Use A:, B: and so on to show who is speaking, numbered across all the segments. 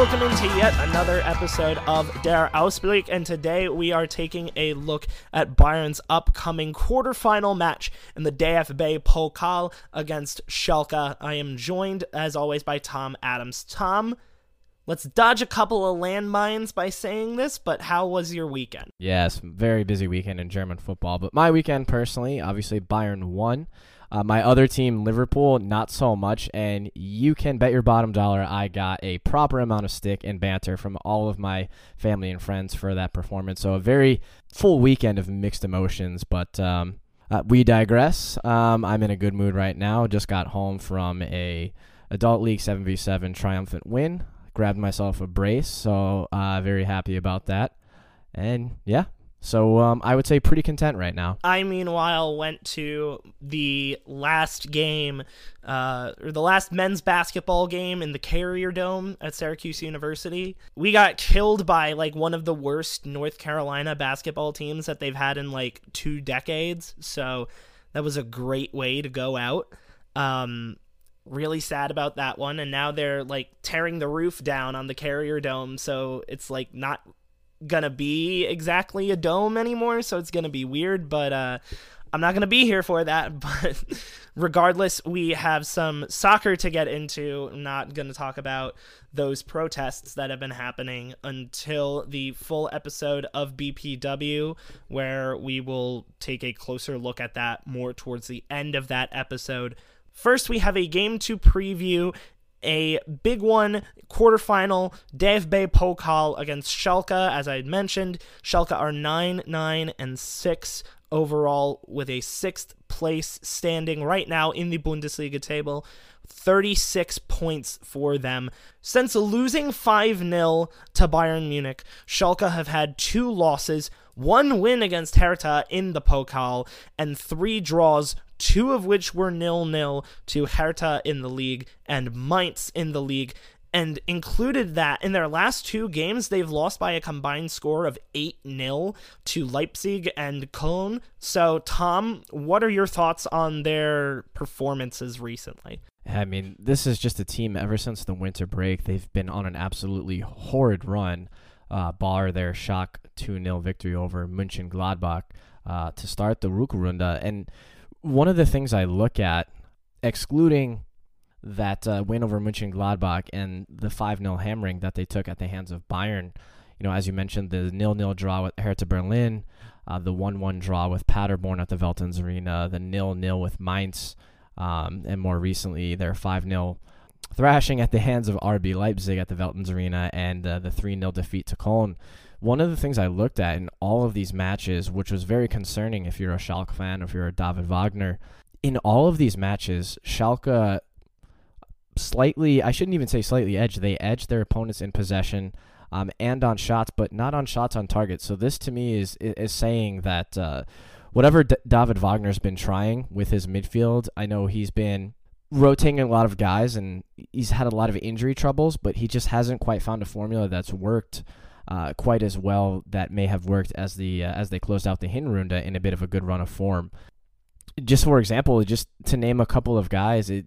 A: welcome into yet another episode of Der Ausblick, and today we are taking a look at Bayern's upcoming quarterfinal match in the DFB Pokal against Schalke. I am joined, as always, by Tom Adams. Tom, let's dodge a couple of landmines by saying this, but how was your weekend?
B: Yes, very busy weekend in German football, but my weekend personally, obviously Bayern won. Uh, my other team, Liverpool, not so much. And you can bet your bottom dollar I got a proper amount of stick and banter from all of my family and friends for that performance. So a very full weekend of mixed emotions. But um, uh, we digress. Um, I'm in a good mood right now. Just got home from a adult league 7v7 triumphant win. Grabbed myself a brace, so uh, very happy about that. And yeah, so um, I would say pretty content right now.
A: I, meanwhile, went to the last game, uh, or the last men's basketball game in the Carrier Dome at Syracuse University. We got killed by like one of the worst North Carolina basketball teams that they've had in like two decades. So that was a great way to go out. Um, really sad about that one and now they're like tearing the roof down on the carrier dome so it's like not gonna be exactly a dome anymore, so it's gonna be weird, but uh I'm not to be here for that, but regardless, we have some soccer to get into. I'm not to talk about those protests that have been happening until the full episode of BPW, where we will take a closer look at that more towards the end of that episode. First, we have a game to preview a big one quarterfinal DFB Pokal against Schalke. As I had mentioned, Schalke are 9 9 and 6 overall, with a sixth place standing right now in the Bundesliga table. 36 points for them. Since losing 5 0 to Bayern Munich, Schalke have had two losses, one win against Hertha in the Pokal, and three draws two of which were nil-nil to Hertha in the league and Mainz in the league and included that in their last two games, they've lost by a combined score of 8 0 to Leipzig and Köln. So, Tom, what are your thoughts on their performances recently?
B: I mean, this is just a team ever since the winter break. They've been on an absolutely horrid run, uh, bar their shock 2 0 victory over Mönchengladbach uh, to start the Rückrunde. And one of the things I look at, excluding that uh, win over Mönchengladbach and the 5 0 hammering that they took at the hands of Bayern, you know, as you mentioned, the nil nil draw with Hertha Berlin, uh, the 1 1 draw with Paderborn at the Veltins Arena, the nil nil with Mainz, um, and more recently, their 5 0 thrashing at the hands of RB Leipzig at the Veltins Arena, and uh, the 3 0 defeat to Köln. One of the things I looked at in all of these matches, which was very concerning if you're a Schalke fan, if you're a David Wagner, in all of these matches, Schalke slightly, I shouldn't even say slightly edged, they edged their opponents in possession um, and on shots, but not on shots on target. So this to me is is saying that uh, whatever D- David Wagner's been trying with his midfield, I know he's been rotating a lot of guys and he's had a lot of injury troubles, but he just hasn't quite found a formula that's worked uh, quite as well that may have worked as the uh, as they closed out the Hinrunde in a bit of a good run of form. Just for example, just to name a couple of guys, it,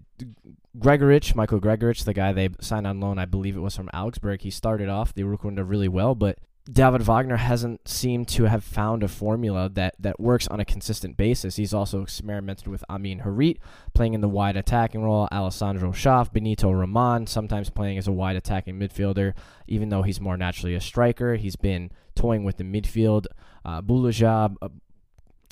B: Gregoritsch, Michael Gregoritsch, the guy they signed on loan, I believe it was from Augsburg. He started off the Rückrunde really well, but David Wagner hasn't seemed to have found a formula that, that works on a consistent basis. He's also experimented with Amin Harit, playing in the wide attacking role, Alessandro Schöpf, Benito Raman, sometimes playing as a wide attacking midfielder, even though he's more naturally a striker. He's been toying with the midfield. Uh, Boulajab, uh,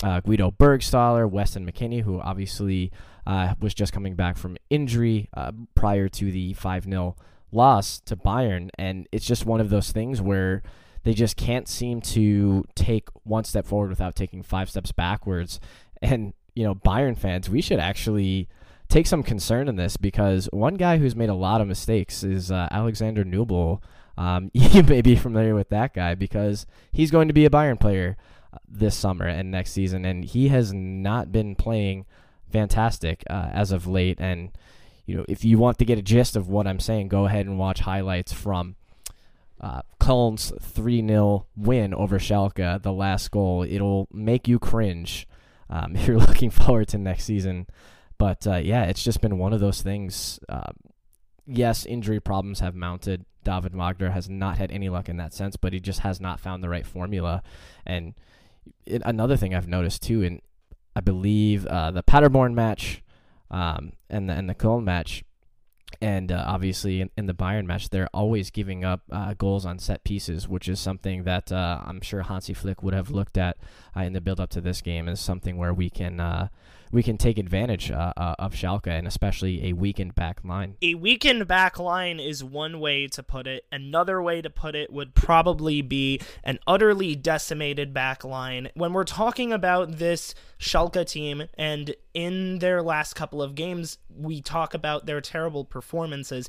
B: uh, Guido Burgstaller, Weston McKennie, who obviously uh, was just coming back from injury uh, prior to the 5 0 loss to Bayern. And it's just one of those things where they just can't seem to take one step forward without taking five steps backwards. And, you know, Bayern fans, we should actually take some concern in this because one guy who's made a lot of mistakes is uh, Alexander Nubel. Um, you may be familiar with that guy because he's going to be a Bayern player this summer and next season, and he has not been playing fantastic uh, as of late. And you know, if you want to get a gist of what I'm saying, go ahead and watch highlights from uh, Köln's 3 0 win over Schalke, the last goal. It'll make you cringe um, if you're looking forward to next season. But uh, yeah, it's just been one of those things. Uh, yes, injury problems have mounted. David Wagner has not had any luck in that sense, but he just has not found the right formula. And it, another thing I've noticed too, and I believe uh, the Paderborn match um, and the and the Cologne match, and uh, obviously in, in, the Bayern match, they're always giving up uh, goals on set pieces, which is something that uh, I'm sure Hansi Flick would have looked at uh, in the build up to this game as something where we can uh, we can take advantage uh, of Schalke and especially a weakened back line.
A: A weakened back line is one way to put it. Another way to put it would probably be an utterly decimated back line. When we're talking about this Schalke team and in their last couple of games, we talk about their terrible performances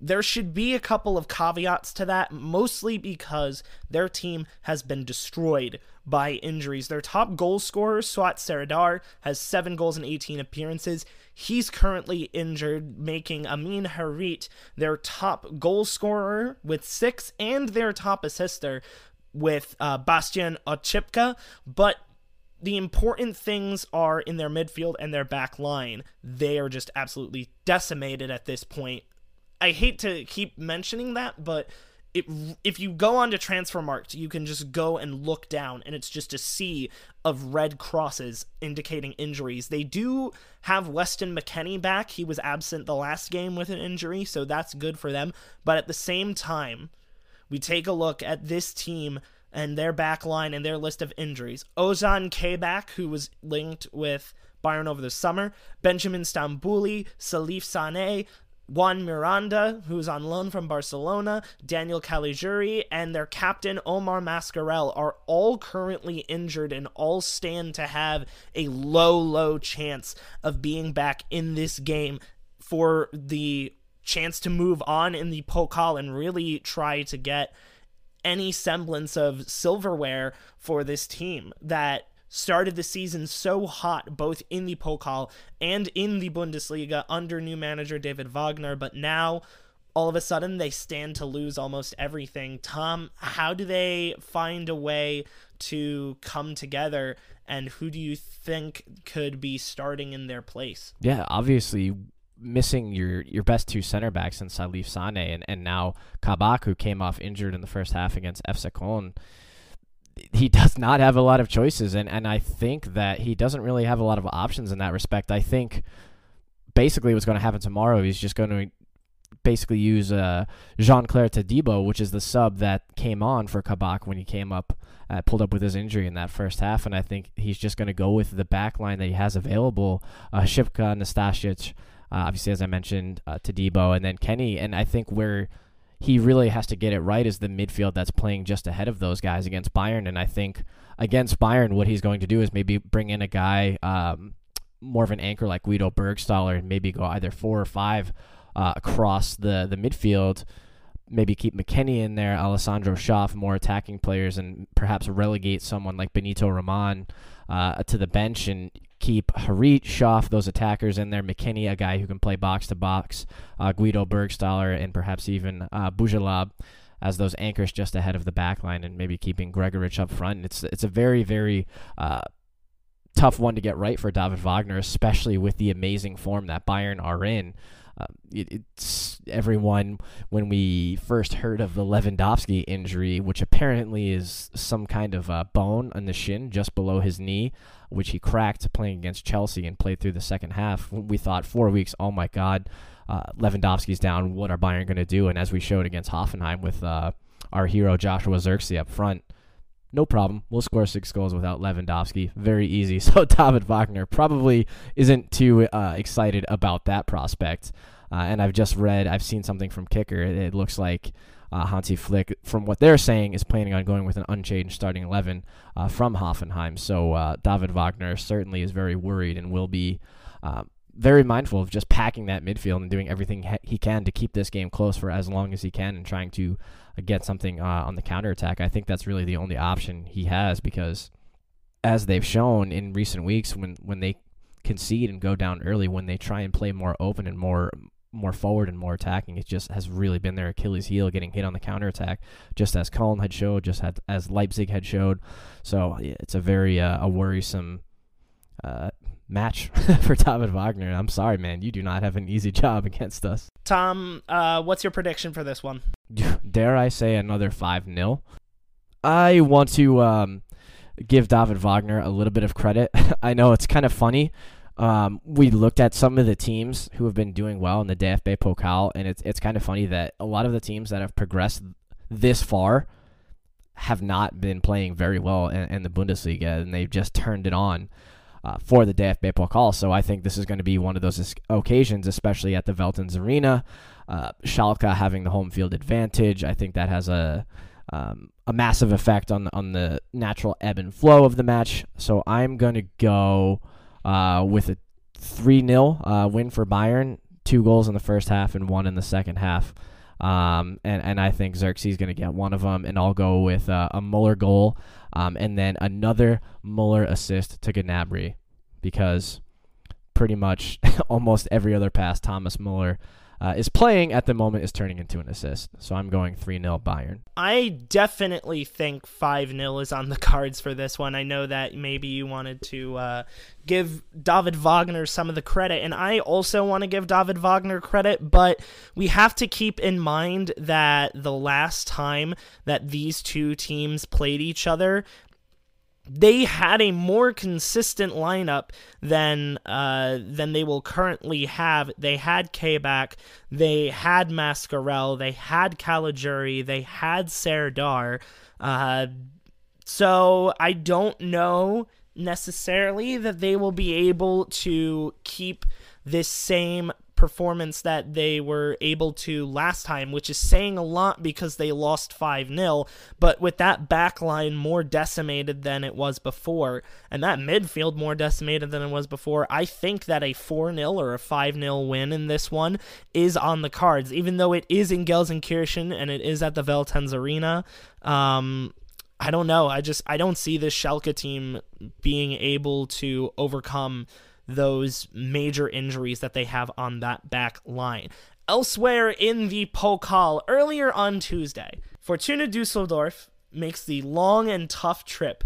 A: there should be a couple of caveats to that, mostly because their team has been destroyed by injuries. Their top goal scorer, Suat Serdar, has 7 goals in 18 appearances. He's currently injured, making Amin Harit their top goal scorer with 6 and their top assister with uh, Bastian Oczipka. But the important things are in their midfield and their back line. They are just absolutely decimated at this point I hate to keep mentioning that, but it, if you go onto Transfermarkt, you can just go and look down, and it's just a sea of red crosses indicating injuries. They do have Weston McKennie back. He was absent the last game with an injury, so that's good for them. But at the same time, we take a look at this team and their back line and their list of injuries. Ozan Kabak, who was linked with Bayern over the summer, Benjamin Stambouli, Salif Sane, Juan Miranda, who's on loan from Barcelona, Daniel Caligiuri, and their captain Omar Mascarell are all currently injured and all stand to have a low, low chance of being back in this game for the chance to move on in the Pokal and really try to get any semblance of silverware for this team that started the season so hot, both in the Pokal and in the Bundesliga under new manager David Wagner, but now all of a sudden they stand to lose almost everything. Tom, how do they find a way to come together and who do you think could be starting in their place?
B: Yeah, obviously missing your your best two center backs in Salif Sane and, and now Kabak who came off injured in the first half against FC Köln he does not have a lot of choices, and, and I think that he doesn't really have a lot of options in that respect. I think basically what's going to happen tomorrow, he's just going to basically use uh, Jean-Clair Todibo, which is the sub that came on for Kabak when he came up, uh, pulled up with his injury in that first half, and I think he's just going to go with the back line that he has available: uh, Shipka, Nastasic, uh, obviously as I mentioned, uh, Todibo, and then Kenny. And I think where he really has to get it right is the midfield that's playing just ahead of those guys against Bayern. And I think against Bayern, what he's going to do is maybe bring in a guy um, more of an anchor like Guido Burgstaller and maybe go either four or five uh, across the, the midfield. Maybe keep McKennie in there, Alessandro Schöpf, more attacking players, and perhaps relegate someone like Benito Raman uh, to the bench and keep Harit, Schöpf, those attackers in there. McKennie, a guy who can play box to box. Uh, Guido Burgstaller, and perhaps even uh, Bujalab as those anchors just ahead of the back line, and maybe keeping Gregoritsch up front. It's it's a very very uh, tough one to get right for David Wagner, especially with the amazing form that Bayern are in. Uh, it, it's everyone when we first heard of the Lewandowski injury, which apparently is some kind of a bone on the shin just below his knee, which he cracked playing against Chelsea and played through the second half. We thought four weeks, oh my God, uh, Lewandowski's down. What are Bayern going to do? And as we showed against Hoffenheim with uh, our hero Joshua Zirkzee up front, no problem. We'll score six goals without Lewandowski. Very easy. So David Wagner probably isn't too uh, excited about that prospect. Uh, and I've just read, I've seen something from Kicker. It, looks like uh, Hansi Flick, from what they're saying, is planning on going with an unchanged starting 11 uh, from Hoffenheim. So uh, David Wagner certainly is very worried and will be uh, very mindful of just packing that midfield and doing everything he can to keep this game close for as long as he can and trying to get something uh, on the counterattack. I think that's really the only option he has because, as they've shown in recent weeks, when when they concede and go down early, when they try and play more open and more more forward and more attacking, it just has really been their Achilles heel, getting hit on the counterattack, just as Köln had showed, just had, as Leipzig had showed. So it's a very uh, a worrisome uh, match for David Wagner. I'm sorry, man. You do not have an easy job against us.
A: Tom, uh, what's your prediction for this one?
B: Dare I say another 5 0? I want to um, give David Wagner a little bit of credit. I know it's kind of funny. Um, we looked at some of the teams who have been doing well in the DFB Pokal, and it's it's kind of funny that a lot of the teams that have progressed this far have not been playing very well in, in the Bundesliga, and they've just turned it on uh, for the DFB call. So I think this is going to be one of those occasions, especially at the Veltins Arena. Uh, Schalke having the home field advantage, I think that has a um, a massive effect on on the natural ebb and flow of the match. So I'm going to go uh, with a 3 0 uh, win for Bayern. Two goals in the first half and one in the second half. Um, and, and I think Zirkzee is going to get one of them, and I'll go with uh, a Muller goal um, and then another Muller assist to Gnabry because pretty much almost every other pass Thomas Muller uh, is playing at the moment is turning into an assist. So I'm going 3 0 Bayern.
A: I definitely think 5 0 is on the cards for this one. I know that maybe you wanted to uh, give David Wagner some of the credit, and I also want to give David Wagner credit, but we have to keep in mind that the last time that these two teams played each other, they had a more consistent lineup than uh, than they will currently have. They had Kabak, they had Mascarell, they had Caligiuri, they had Serdar. Uh, so I don't know necessarily that they will be able to keep this same performance that they were able to last time, which is saying a lot because they lost 5 0. But with that back line more decimated than it was before, and that midfield more decimated than it was before, I think that a 4 0 or a 5 0 win in this one is on the cards, even though it is in Gelsenkirchen and it is at the Veltins Arena. Um, I don't know. I just I don't see this Schalke team being able to overcome those major injuries that they have on that back line. Elsewhere in the Pokal, earlier on Tuesday, Fortuna Dusseldorf makes the long and tough trip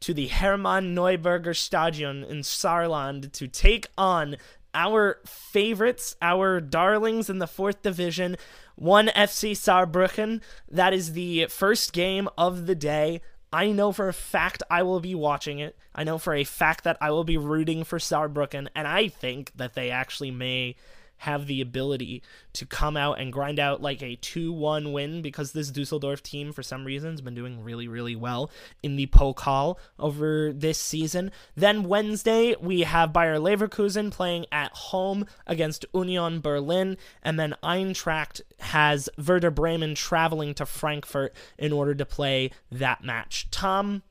A: to the Hermann Neuberger Stadion in Saarland to take on our favorites, our darlings in the fourth division, one FC Saarbrücken. That is the first game of the day. I know for a fact I will be watching it. I know for a fact that I will be rooting for Saarbrücken, and I think that they actually may have the ability to come out and grind out like a 2-1 win because this Dusseldorf team for some reason has been doing really really well in the Pokal over this season. Then Wednesday we have Bayer Leverkusen playing at home against Union Berlin and then Eintracht has Werder Bremen traveling to Frankfurt in order to play that match. Tom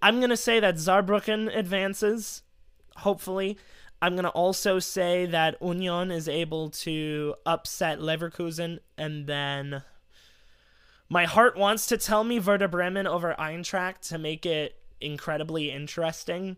A: I'm going to say that Saarbrücken advances hopefully I'm going to also say that Union is able to upset Leverkusen, and then my heart wants to tell me Werder Bremen over Eintracht to make it incredibly interesting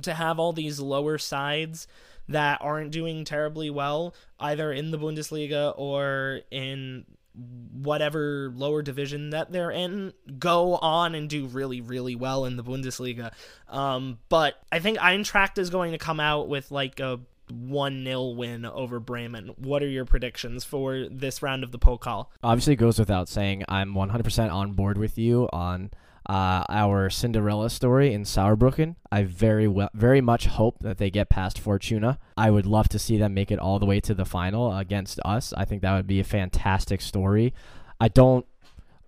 A: to have all these lower sides that aren't doing terribly well either in the Bundesliga or in whatever lower division that they're in go on and do really really well in the Bundesliga. Um, but I think Eintracht is going to come out with like a 1 0 win over Bremen. What are your predictions for this round of the Pokal?
B: Obviously, it goes without saying I'm 100% on board with you on uh, our Cinderella story in Saarbrücken. I very well, very much hope that they get past Fortuna. I would love to see them make it all the way to the final against us. I think that would be a fantastic story. I don't,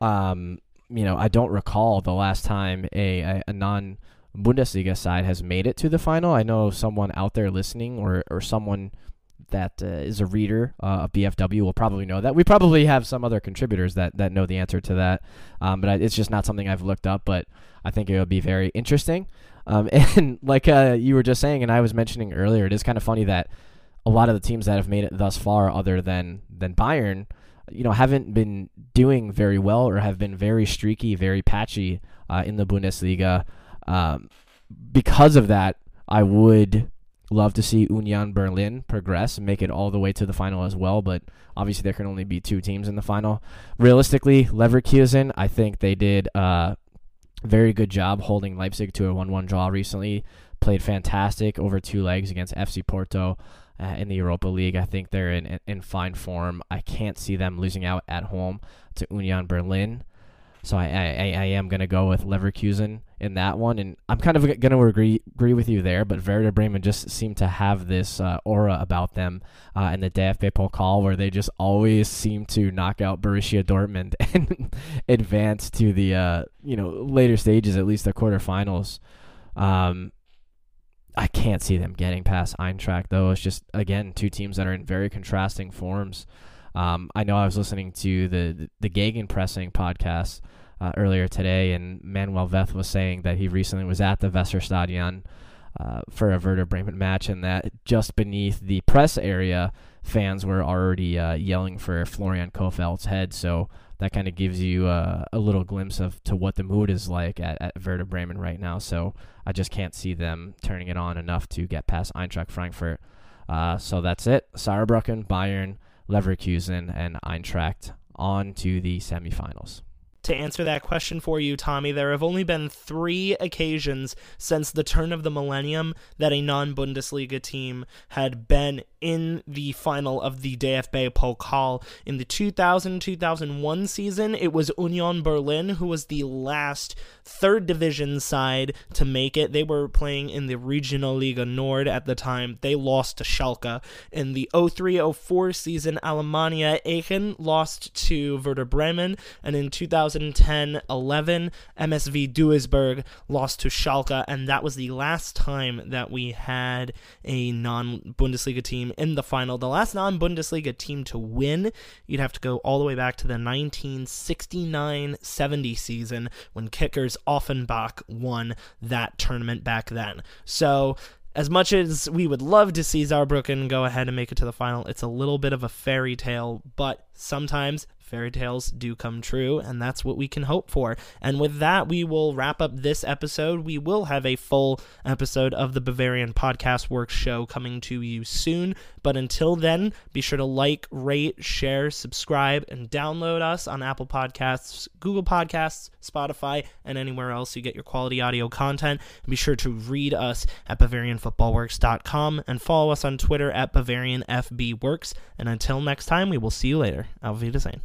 B: um, you know, I don't recall the last time a, a, a non Bundesliga side has made it to the final. I know someone out there listening or, or someone that uh, is a reader uh, of BFW will probably know that. We probably have some other contributors that, that know the answer to that, um, but I, it's just not something I've looked up. But I think it would be very interesting. Um, and like uh, you were just saying, and I was mentioning earlier, it is kind of funny that a lot of the teams that have made it thus far, other than than Bayern, you know, haven't been doing very well or have been very streaky, very patchy uh, in the Bundesliga. Um, because of that, I would Love to see Union Berlin progress and make it all the way to the final as well, but obviously there can only be two teams in the final. Realistically, Leverkusen, I think they did a very good job holding Leipzig to a 1-1 draw recently. played fantastic over two legs against FC Porto uh, in the Europa League. I think they're in, in fine form. I can't see them losing out at home to Union Berlin. So I, I, I am going to go with Leverkusen in that one. And I'm kind of going to agree agree with you there, but Werder Bremen just seem to have this uh, aura about them uh, in the DFB call where they just always seem to knock out Borussia Dortmund and advance to the uh, you know later stages, at least the quarterfinals. Um, I can't see them getting past Eintracht though. It's just again two teams that are in very contrasting forms. Um, I know I was listening to the the Gegenpressing podcast uh, earlier today, and Manuel Veth was saying that he recently was at the Weserstadion uh, for a Werder Bremen match, and that just beneath the press area, fans were already uh, yelling for Florian Kohfeldt's head. So that kind of gives you uh, a little glimpse of to what the mood is like at, at Werder Bremen right now. So I just can't see them turning it on enough to get past Eintracht Frankfurt. Uh, so that's it. Saarbrücken, Bayern, Leverkusen, and Eintracht on to the semifinals.
A: To answer that question for you, Tommy, there have only been three occasions since the turn of the millennium that a non Bundesliga team had been in the final of the DFB Pokal. In the 2000 2001 season, it was Union Berlin who was the last third division side to make it. They were playing in the Regionalliga Nord at the time. They lost to Schalke. In the 03 04 season, Alemannia Aachen lost to Werder Bremen. And in 2010 11, MSV Duisburg lost to Schalke. And that was the last time that we had a non Bundesliga team in the final. The last non Bundesliga team to win, you'd have to go all the way back to the 1969 70 season when Kickers Offenbach won that tournament back then. So, as much as we would love to see Saarbrücken go ahead and make it to the final, it's a little bit of a fairy tale, but sometimes fairy tales do come true, and that's what we can hope for. And with that, we will wrap up this episode. We will have a full episode of the Bavarian Podcast Works show coming to you soon. But until then, be sure to like, rate, share, subscribe, and download us on Apple Podcasts, Google Podcasts, Spotify, and anywhere else you get your quality audio content. And be sure to read us at BavarianFootballWorks.com and follow us on Twitter at BavarianFBWorks. And until next time, we will see you later. Auf Wiedersehen.